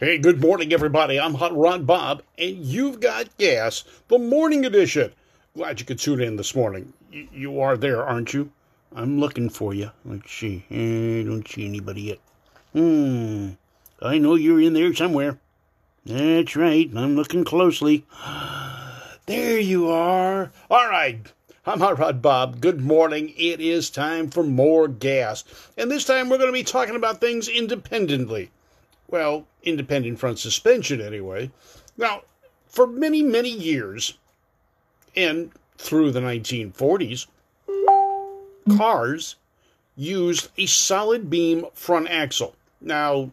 Hey, good morning, everybody. I'm Hot Rod Bob, and you've got gas, the morning edition. Glad you could tune in this morning. Y- you are there, aren't you? I'm looking for you. Let's see. I don't see anybody yet. Hmm. I know you're in there somewhere. That's right. I'm looking closely. There you are. All right. I'm Hot Rod Bob. Good morning. It is time for more gas. And this time we're going to be talking about things independently. Well, independent front suspension, anyway. Now, for many, many years, and through the 1940s, cars used a solid beam front axle. Now,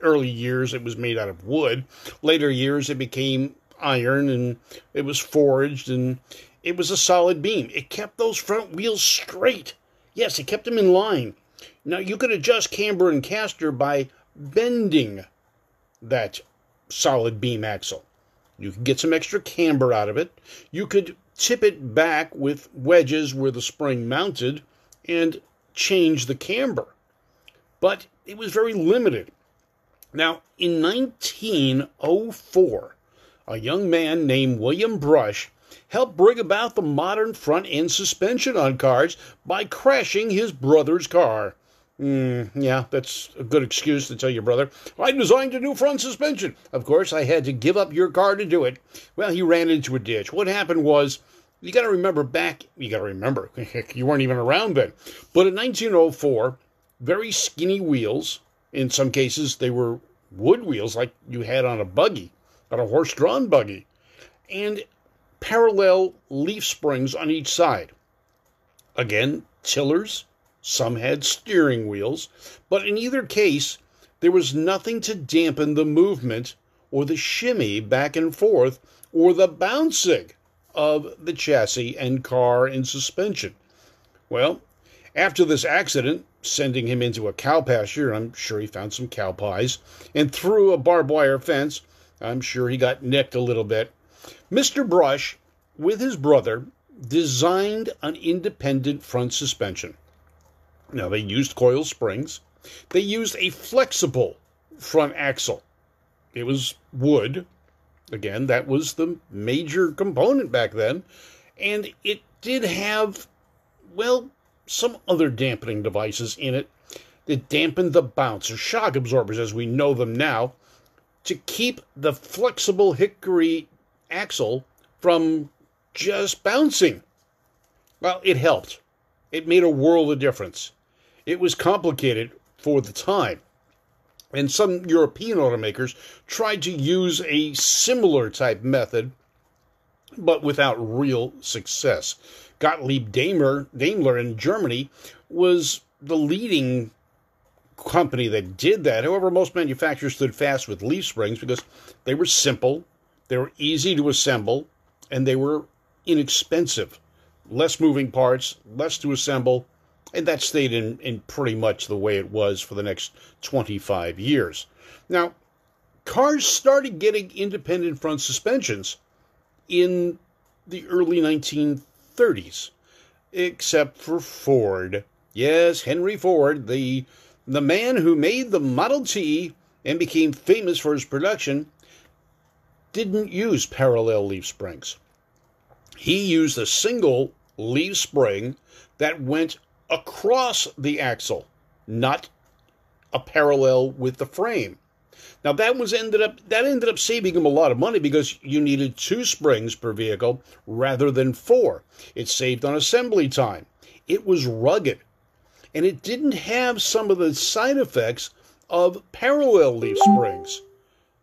early years it was made out of wood. Later years it became iron and it was forged and it was a solid beam. It kept those front wheels straight. Yes, it kept them in line. Now you could adjust camber and caster by bending that solid beam axle. You could get some extra camber out of it. You could tip it back with wedges where the spring mounted and change the camber. But it was very limited. Now, in 1904, a young man named William Brush helped bring about the modern front end suspension on cars by crashing his brother's car. Mm, yeah, that's a good excuse to tell your brother. I designed a new front suspension. Of course, I had to give up your car to do it. Well, he ran into a ditch. What happened was, you got to remember back, you got to remember, you weren't even around then. But in 1904, very skinny wheels, in some cases, they were wood wheels like you had on a buggy, on a horse drawn buggy, and parallel leaf springs on each side. Again, tillers some had steering wheels, but in either case, there was nothing to dampen the movement or the shimmy back and forth or the bouncing of the chassis and car in suspension. Well, after this accident, sending him into a cow pasture, I'm sure he found some cow pies, and through a barbed wire fence, I'm sure he got nicked a little bit. Mr. Brush, with his brother, designed an independent front suspension. Now, they used coil springs. They used a flexible front axle. It was wood. Again, that was the major component back then. And it did have, well, some other dampening devices in it that dampened the bounce, or shock absorbers as we know them now, to keep the flexible hickory axle from just bouncing. Well, it helped. It made a world of difference. It was complicated for the time. And some European automakers tried to use a similar type method, but without real success. Gottlieb Daimler, Daimler in Germany was the leading company that did that. However, most manufacturers stood fast with leaf springs because they were simple, they were easy to assemble, and they were inexpensive. Less moving parts, less to assemble, and that stayed in, in pretty much the way it was for the next 25 years. Now, cars started getting independent front suspensions in the early 1930s, except for Ford. Yes, Henry Ford, the, the man who made the Model T and became famous for his production, didn't use parallel leaf springs. He used a single leaf spring that went across the axle, not a parallel with the frame. Now that was ended up that ended up saving him a lot of money because you needed two springs per vehicle rather than four. It saved on assembly time. It was rugged. And it didn't have some of the side effects of parallel leaf springs.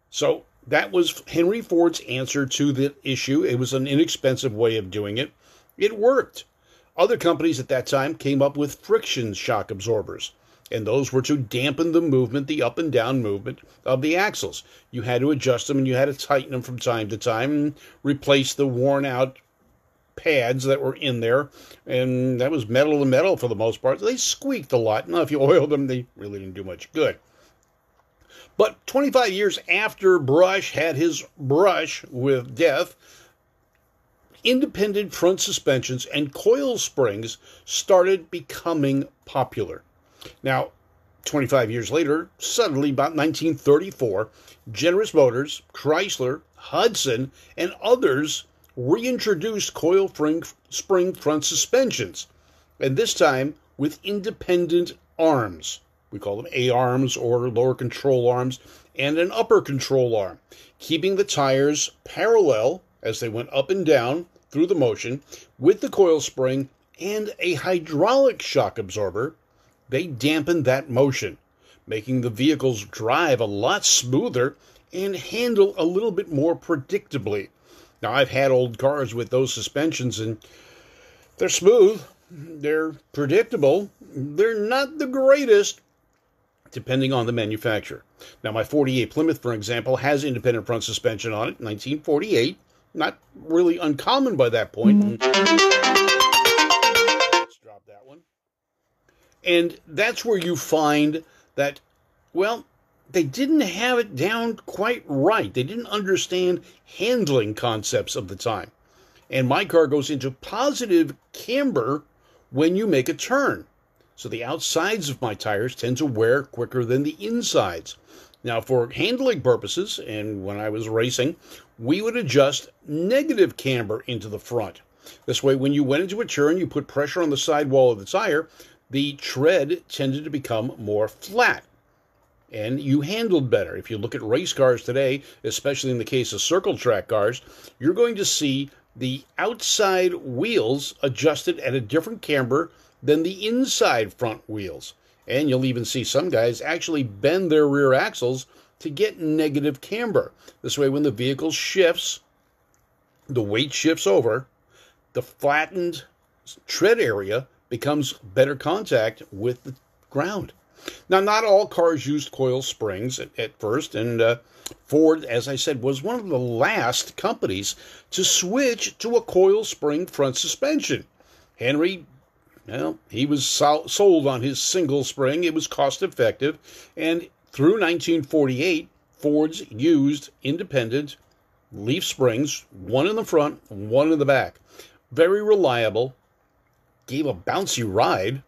So that was Henry Ford's answer to the issue. It was an inexpensive way of doing it. It worked. Other companies at that time came up with friction shock absorbers, and those were to dampen the movement, the up and down movement of the axles. You had to adjust them and you had to tighten them from time to time and replace the worn out pads that were in there, and that was metal to metal for the most part. They squeaked a lot. Now, if you oiled them, they really didn't do much good. But 25 years after Brush had his brush with death, independent front suspensions and coil springs started becoming popular. Now, 25 years later, suddenly about 1934, General Motors, Chrysler, Hudson, and others reintroduced coil spring front suspensions, and this time with independent arms. We call them A arms or lower control arms, and an upper control arm, keeping the tires parallel as they went up and down through the motion with the coil spring and a hydraulic shock absorber they dampen that motion, making the vehicles drive a lot smoother and handle a little bit more predictably. Now, I've had old cars with those suspensions, and they're smooth, they're predictable, they're not the greatest, depending on the manufacturer. Now, my 48 Plymouth, for example, has independent front suspension on it, 1948. Not really uncommon by that point. Mm-hmm. And that's where you find that, well, they didn't have it down quite right. They didn't understand handling concepts of the time. And my car goes into positive camber when you make a turn. So the outsides of my tires tend to wear quicker than the insides. Now, for handling purposes, and when I was racing, we would adjust negative camber into the front. This way, when you went into a turn, you put pressure on the sidewall of the tire, the tread tended to become more flat and you handled better. If you look at race cars today, especially in the case of circle track cars, you're going to see the outside wheels adjusted at a different camber than the inside front wheels. And you'll even see some guys actually bend their rear axles to get negative camber. This way, when the vehicle shifts, the weight shifts over, the flattened tread area becomes better contact with the ground. Now, not all cars used coil springs at, at first, and uh, Ford, as I said, was one of the last companies to switch to a coil spring front suspension. Henry, well, he was sold on his single spring. It was cost effective, and through 1948, Fords used independent leaf springs, one in the front, one in the back. Very reliable, gave a bouncy ride,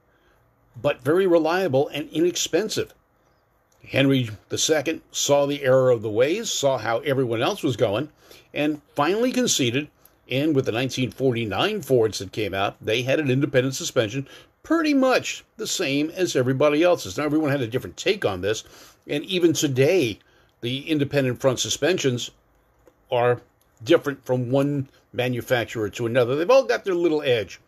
but very reliable and inexpensive. Henry II saw the error of the ways, saw how everyone else was going, and finally conceded. And with the 1949 Fords that came out, they had an independent suspension pretty much the same as everybody else's. Now, everyone had a different take on this, and even today, the independent front suspensions are different from one manufacturer to another. They've all got their little edge.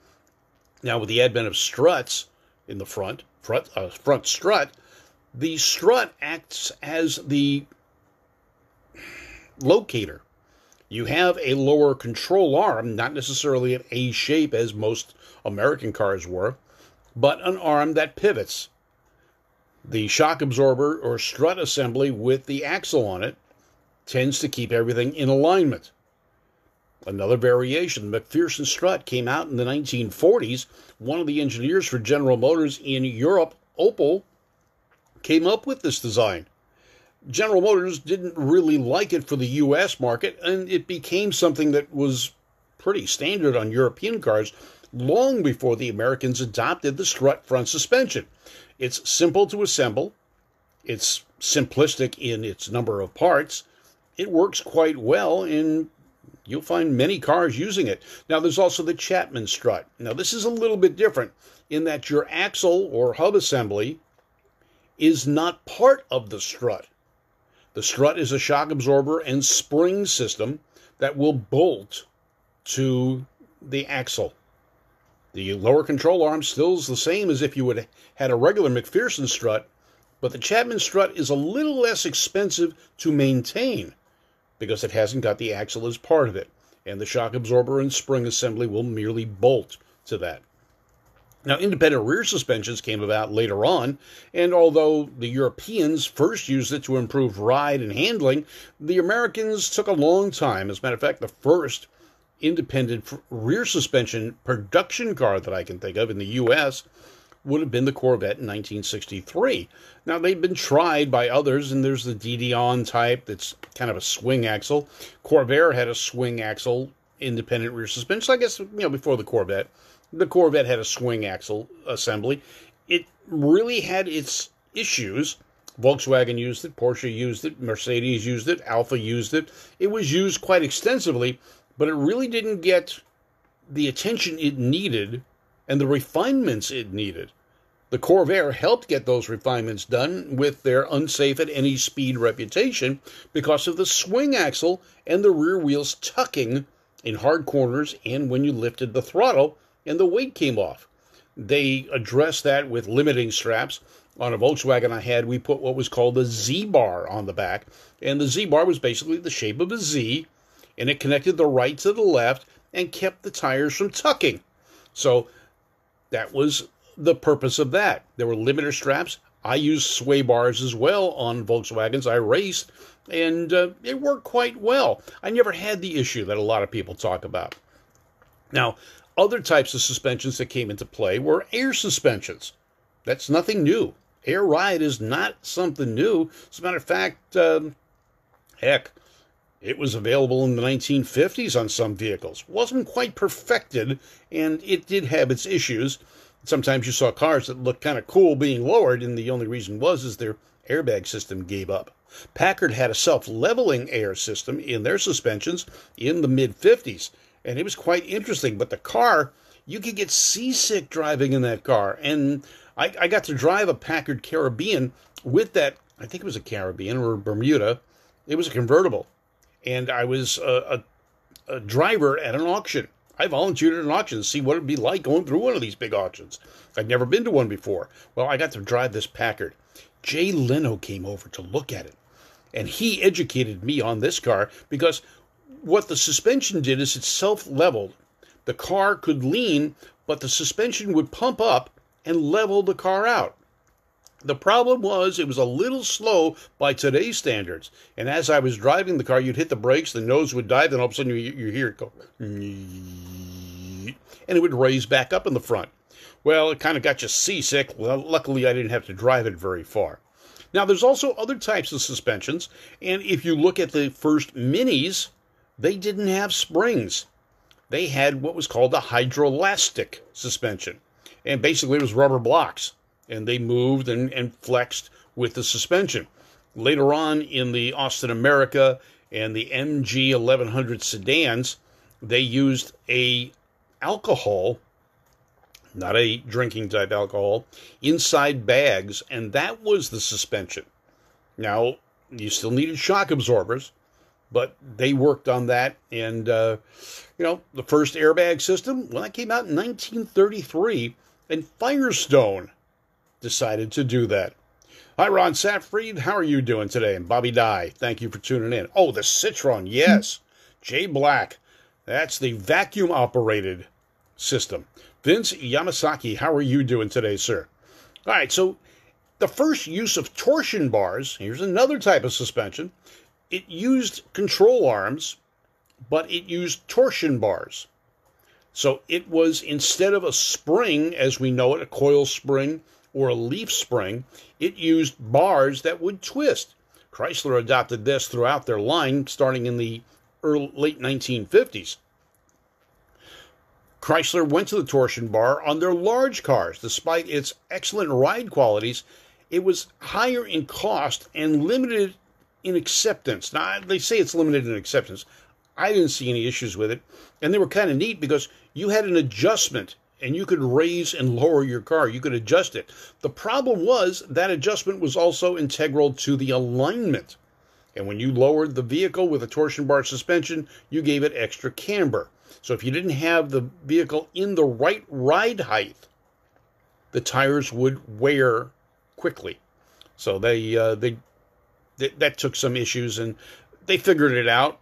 Now, with the advent of struts in the front, front, uh, front strut, the strut acts as the locator. You have a lower control arm, not necessarily an A shape as most American cars were, but an arm that pivots. The shock absorber or strut assembly with the axle on it tends to keep everything in alignment. Another variation, the MacPherson strut, came out in the 1940s. One of the engineers for General Motors in Europe, Opel, came up with this design. General Motors didn't really like it for the US market, and it became something that was pretty standard on European cars long before the Americans adopted the strut front suspension. It's simple to assemble, it's simplistic in its number of parts, it works quite well in You'll find many cars using it. Now, there's also the Chapman strut. Now, this is a little bit different in that your axle or hub assembly is not part of the strut. The strut is a shock absorber and spring system that will bolt to the axle. The lower control arm still is the same as if you would had a regular MacPherson strut, but the Chapman strut is a little less expensive to maintain because it hasn't got the axle as part of it, and the shock absorber and spring assembly will merely bolt to that. Now, independent rear suspensions came about later on, and although the Europeans first used it to improve ride and handling, the Americans took a long time. As a matter of fact, the first independent rear suspension production car that I can think of in the U.S would have been the Corvette in 1963. Now, they've been tried by others, and there's the De Dion type that's kind of a swing axle. Corvair had a swing axle independent rear suspension. I guess, you know, before the Corvette, the Corvette had a swing axle assembly. It really had its issues. Volkswagen used it, Porsche used it, Mercedes used it, Alfa used it. It was used quite extensively, but it really didn't get the attention it needed and the refinements it needed. The Corvair helped get those refinements done with their unsafe at any speed reputation because of the swing axle and the rear wheels tucking in hard corners and when you lifted the throttle and the weight came off. They addressed that with limiting straps. On a Volkswagen I had, we put what was called a Z bar on the back, and the Z bar was basically the shape of a Z, and it connected the right to the left and kept the tires from tucking. So that was the purpose of that. There were limiter straps. I used sway bars as well on Volkswagens I raced, and uh, it worked quite well. I never had the issue that a lot of people talk about. Now, other types of suspensions that came into play were air suspensions. That's nothing new. Air ride is not something new. As a matter of fact, um, heck, it was available in the 1950s on some vehicles. Wasn't quite perfected, and it did have its issues. Sometimes you saw cars that looked kind of cool being lowered, and the only reason was is their airbag system gave up. Packard had a self-leveling air system in their suspensions in the mid 50s, and it was quite interesting. But the car, you could get seasick driving in that car, and I, I got to drive a Packard Caribbean with that. I think it was a Caribbean or Bermuda. It was a convertible, and I was a, a, a driver at an auction I volunteered at an auction to see what it'd be like going through one of these big auctions. I'd never been to one before. Well, I got to drive this Packard. Jay Leno came over to look at it, and he educated me on this car because what the suspension did is it self leveled. The car could lean, but the suspension would pump up and level the car out. The problem was it was a little slow by today's standards. And as I was driving the car, you'd hit the brakes, the nose would dive, then all of a sudden you, you hear it go, and it would raise back up in the front. Well, it kind of got you seasick. Well, luckily, I didn't have to drive it very far. Now, there's also other types of suspensions, and if you look at the first minis, they didn't have springs. They had what was called a hydrolastic suspension, and basically it was rubber blocks and they moved and, and flexed with the suspension. Later on in the Austin America and the MG 1100 sedans, they used a alcohol, not a drinking type alcohol, inside bags, and that was the suspension. Now, you still needed shock absorbers, but they worked on that. And, uh, you know, the first airbag system, well, that came out in 1933, and Firestone decided to do that. Hi, Ron Satfried. How are you doing today? And Bobby Dye, thank you for tuning in. Oh, the Citroen, yes. Jay Black. That's the vacuum operated system. Vince Yamasaki, how are you doing today, sir? All right, so the first use of torsion bars, here's another type of suspension. It used control arms, but it used torsion bars. So it was instead of a spring as we know it, a coil spring or a leaf spring, it used bars that would twist. Chrysler adopted this throughout their line starting in the early, late 1950s. Chrysler went to the torsion bar on their large cars. Despite its excellent ride qualities, it was higher in cost and limited in acceptance. Now, they say it's limited in acceptance. I didn't see any issues with it. And they were kind of neat because you had an adjustment and you could raise and lower your car. You could adjust it. The problem was that adjustment was also integral to the alignment. And when you lowered the vehicle with a torsion bar suspension, you gave it extra camber. So if you didn't have the vehicle in the right ride height, the tires would wear quickly. So they, uh, they, that took some issues, and they figured it out.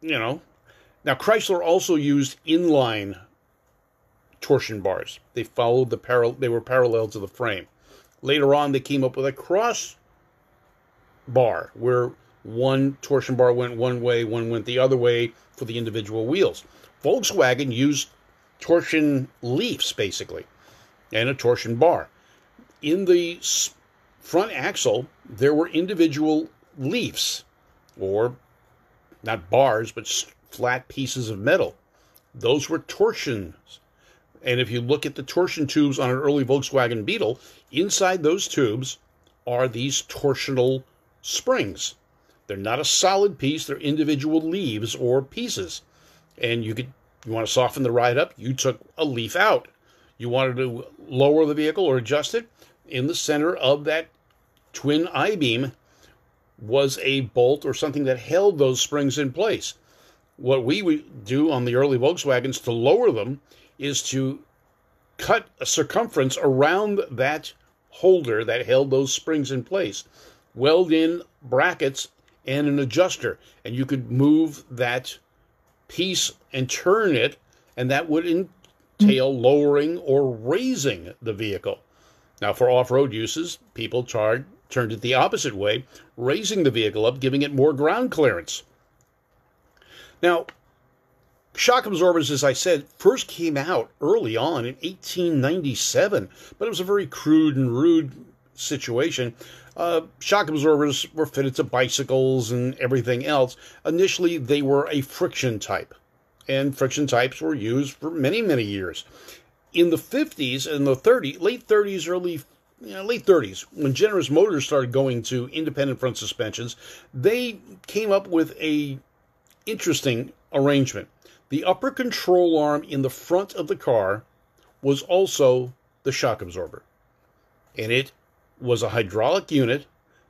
You know, now Chrysler also used inline torsion bars. They followed the parallel, they were parallel to the frame. Later on, they came up with a cross bar where one torsion bar went one way, one went the other way for the individual wheels. Volkswagen used torsion leafs basically and a torsion bar. In the front axle, there were individual leafs or not bars, but flat pieces of metal. Those were torsions and if you look at the torsion tubes on an early Volkswagen Beetle, inside those tubes, are these torsional springs. They're not a solid piece, they're individual leaves or pieces. And you could you want to soften the ride up, you took a leaf out. You wanted to lower the vehicle or adjust it, in the center of that twin I beam was a bolt or something that held those springs in place. What we would do on the early Volkswagens to lower them is to cut a circumference around that holder that held those springs in place, weld in brackets and an adjuster, and you could move that piece and turn it, and that would entail lowering or raising the vehicle. Now, for off road uses, people turned it the opposite way, raising the vehicle up, giving it more ground clearance. Now, shock absorbers, as I said, first came out early on in 1897, but it was a very crude and rude situation. Uh, shock absorbers were fitted to bicycles and everything else. Initially, they were a friction type, and friction types were used for many, many years. In the 50s and the 30s, late 30s, early you know, late 30s, when Generous Motors started going to independent front suspensions, they came up with a interesting arrangement. The upper control arm in the front of the car was also the shock absorber. And it was a hydraulic unit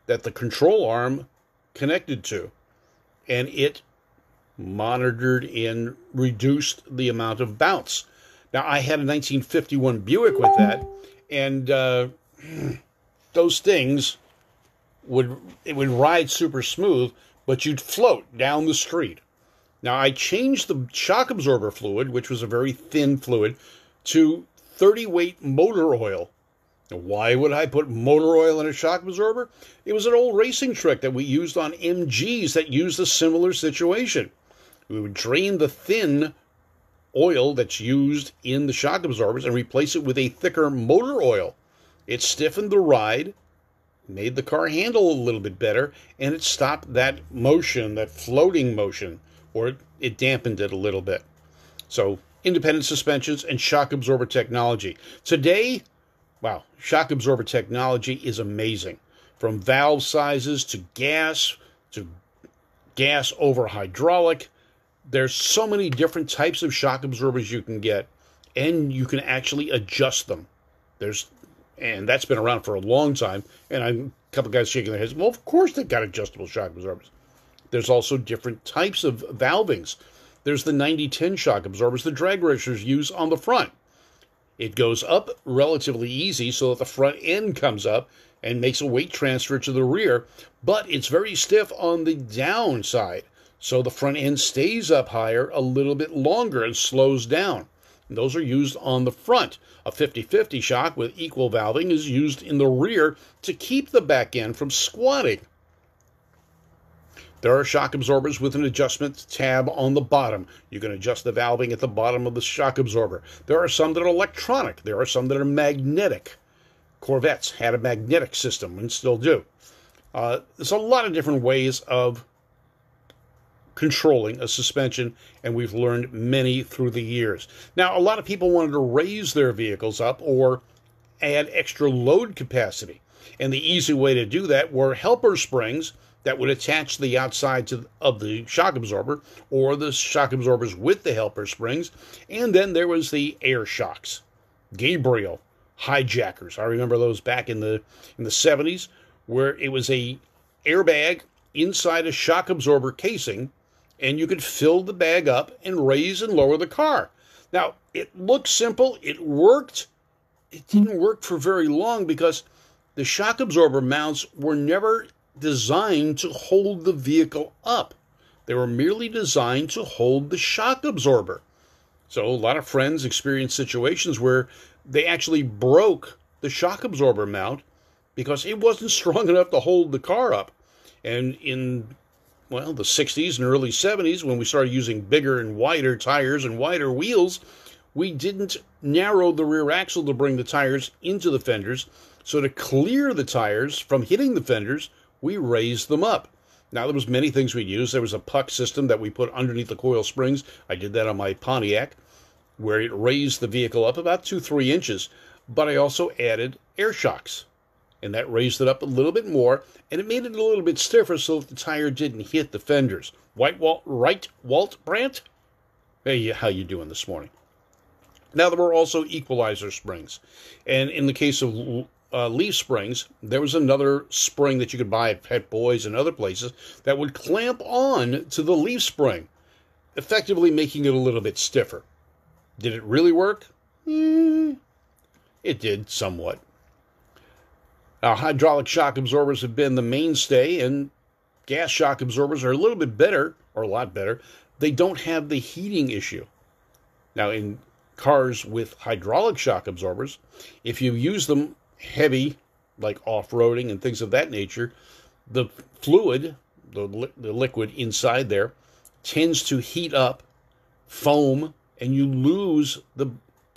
that the control arm connected to. And it monitored and reduced the amount of bounce. Now, I had a 1951 Buick with that, and uh, those things would it would ride super smooth, but you'd float down the street. Now I changed the shock absorber fluid, which was a very thin fluid, to 30 weight motor oil. Why would I put motor oil in a shock absorber? It was an old racing trick that we used on MGs that used a similar situation. We would drain the thin oil that's used in the shock absorbers and replace it with a thicker motor oil. It stiffened the ride, made the car handle a little bit better, and it stopped that motion, that floating motion, or it dampened it a little bit. So, independent suspensions and shock absorber technology. Today, wow, shock absorber technology is amazing. From valve sizes to gas to gas over hydraulic, there's so many different types of shock absorbers you can get, and you can actually adjust them. There's and that's been around for a long time. And I'm, a couple guys shaking their heads. Well, of course they've got adjustable shock absorbers. There's also different types of valvings. There's the 90-10 shock absorbers the drag racers use on the front. It goes up relatively easy so that the front end comes up and makes a weight transfer to the rear, but it's very stiff on the downside. So the front end stays up higher a little bit longer and slows down. Those are used on the front. A 50-50 shock with equal valving is used in the rear to keep the back end from squatting. There are shock absorbers with an adjustment tab on the bottom. You can adjust the valving at the bottom of the shock absorber. There are some that are electronic. There are some that are magnetic. Corvettes had a magnetic system and still do. Uh, there's a lot of different ways of controlling a suspension, and we've learned many through the years. Now, a lot of people wanted to raise their vehicles up or add extra load capacity. And the easy way to do that were helper springs that would attach the outside to, of the shock absorber or the shock absorbers with the helper springs. And then there was the air shocks. Gabriel Hi-Jackers. I remember those back in the in the 70s where it was a airbag inside a shock absorber casing and you could fill the bag up and raise and lower the car. Now, it looked simple, it worked. It didn't work for very long because the shock absorber mounts were never designed to hold the vehicle up. They were merely designed to hold the shock absorber. So, a lot of friends experienced situations where they actually broke the shock absorber mount because it wasn't strong enough to hold the car up. And in well, the 60s and early 70s, when we started using bigger and wider tires and wider wheels, we didn't narrow the rear axle to bring the tires into the fenders. So to clear the tires from hitting the fenders, we raised them up. Now there was many things we used. There was a puck system that we put underneath the coil springs. I did that on my Pontiac, where it raised the vehicle up about two, three inches. But I also added air shocks and that raised it up a little bit more, and it made it a little bit stiffer so that the tire didn't hit the fenders. White Walt, right, Walt Brandt? Hey, how you doing this morning? Now there were also equalizer springs, and in the case of uh, leaf springs, there was another spring that you could buy at Pep Boys and other places that would clamp on to the leaf spring, effectively making it a little bit stiffer. Did it really work? Mm, it did somewhat. Now, hydraulic shock absorbers have been the mainstay, and gas shock absorbers are a little bit better, or a lot better. They don't have the heating issue. Now, in cars with hydraulic shock absorbers, if you use them heavy, like off roading and things of that nature, the fluid, the, li- the liquid inside there, tends to heat up, foam, and you lose the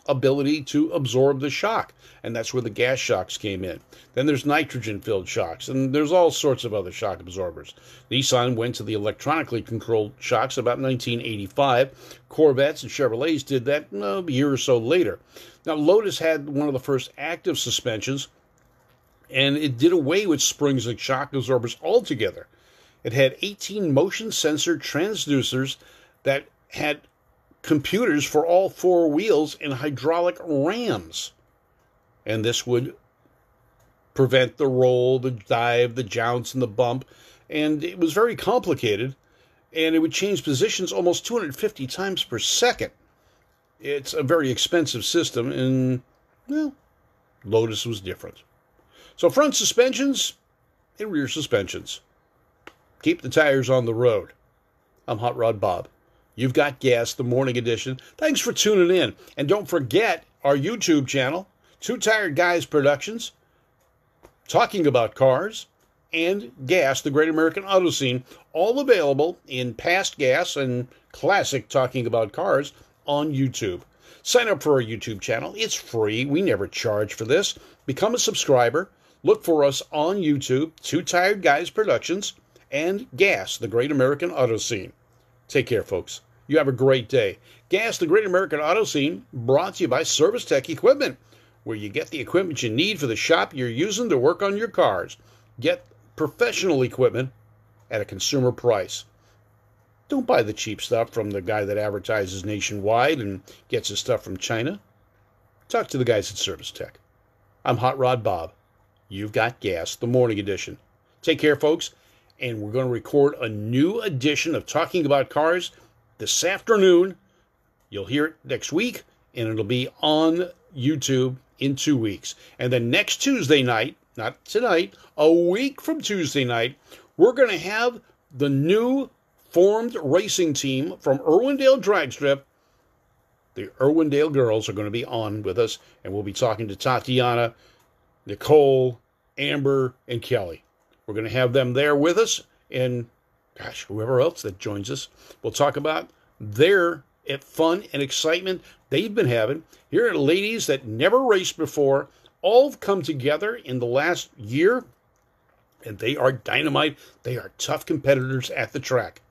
ability to absorb the shock. And that's where the gas shocks came in. Then there's nitrogen filled shocks, and there's all sorts of other shock absorbers. Nissan went to the electronically controlled shocks about 1985. Corvettes and Chevrolets did that uh, a year or so later. Now, Lotus had one of the first active suspensions, and it did away with springs and shock absorbers altogether. It had 18 motion sensor transducers that had computers for all four wheels and hydraulic rams. And this would prevent the roll, the dive, the jounce, and the bump. And it was very complicated. And it would change positions almost 250 times per second. It's a very expensive system, and, well, Lotus was different. So, front suspensions and rear suspensions. Keep the tires on the road. I'm Hot Rod Bob. You've got gas, the morning edition. Thanks for tuning in. And don't forget our YouTube channel, Two Tired Guys Productions, talking about cars and gas, the great American auto scene, all available in past gas and classic talking about cars on YouTube. Sign up for our YouTube channel. It's free. We never charge for this. Become a subscriber. Look for us on YouTube, Two Tired Guys Productions, and Gas, the great American auto scene. Take care, folks. You have a great day. Gas, the great American auto scene, brought to you by Service Tech Equipment, where you get the equipment you need for the shop you're using to work on your cars. Get professional equipment at a consumer price. Don't buy the cheap stuff from the guy that advertises nationwide and gets his stuff from China. Talk to the guys at Service Tech. I'm Hot Rod Bob. You've got gas, the morning edition. Take care, folks and we're going to record a new edition of Talking About Cars this afternoon. You'll hear it next week, and it'll be on YouTube in two weeks. And then next Tuesday night, not tonight, a week from Tuesday night, we're going to have the new formed racing team from Irwindale Drag Strip. The Irwindale girls are going to be on with us, and we'll be talking to Tatiana, Nicole, Amber, and Kelly. We're going to have them there with us, and gosh, whoever else that joins us. We'll talk about their eh, fun and excitement they've been having. Here are ladies that never raced before, all have come together in the last year, and they are dynamite. They are tough competitors at the track.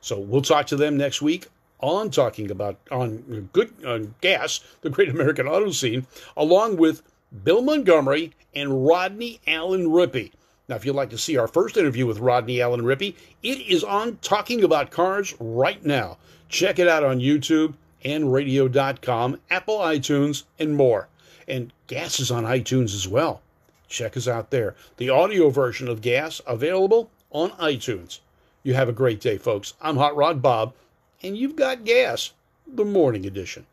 So we'll talk to them next week on talking about on good on gas, the Great American Auto Scene, along with Bill Montgomery and Rodney Allen Rippy. Now, if you'd like to see our first interview with Rodney Allen Rippy, it is on Talking About Cars right now. Check it out on YouTube and radio.com, Apple iTunes, and more. And Gas is on iTunes as well. Check us out there. The audio version of Gas available on iTunes. You have a great day, folks. I'm Hot Rod Bob, and you've got Gas, the morning edition.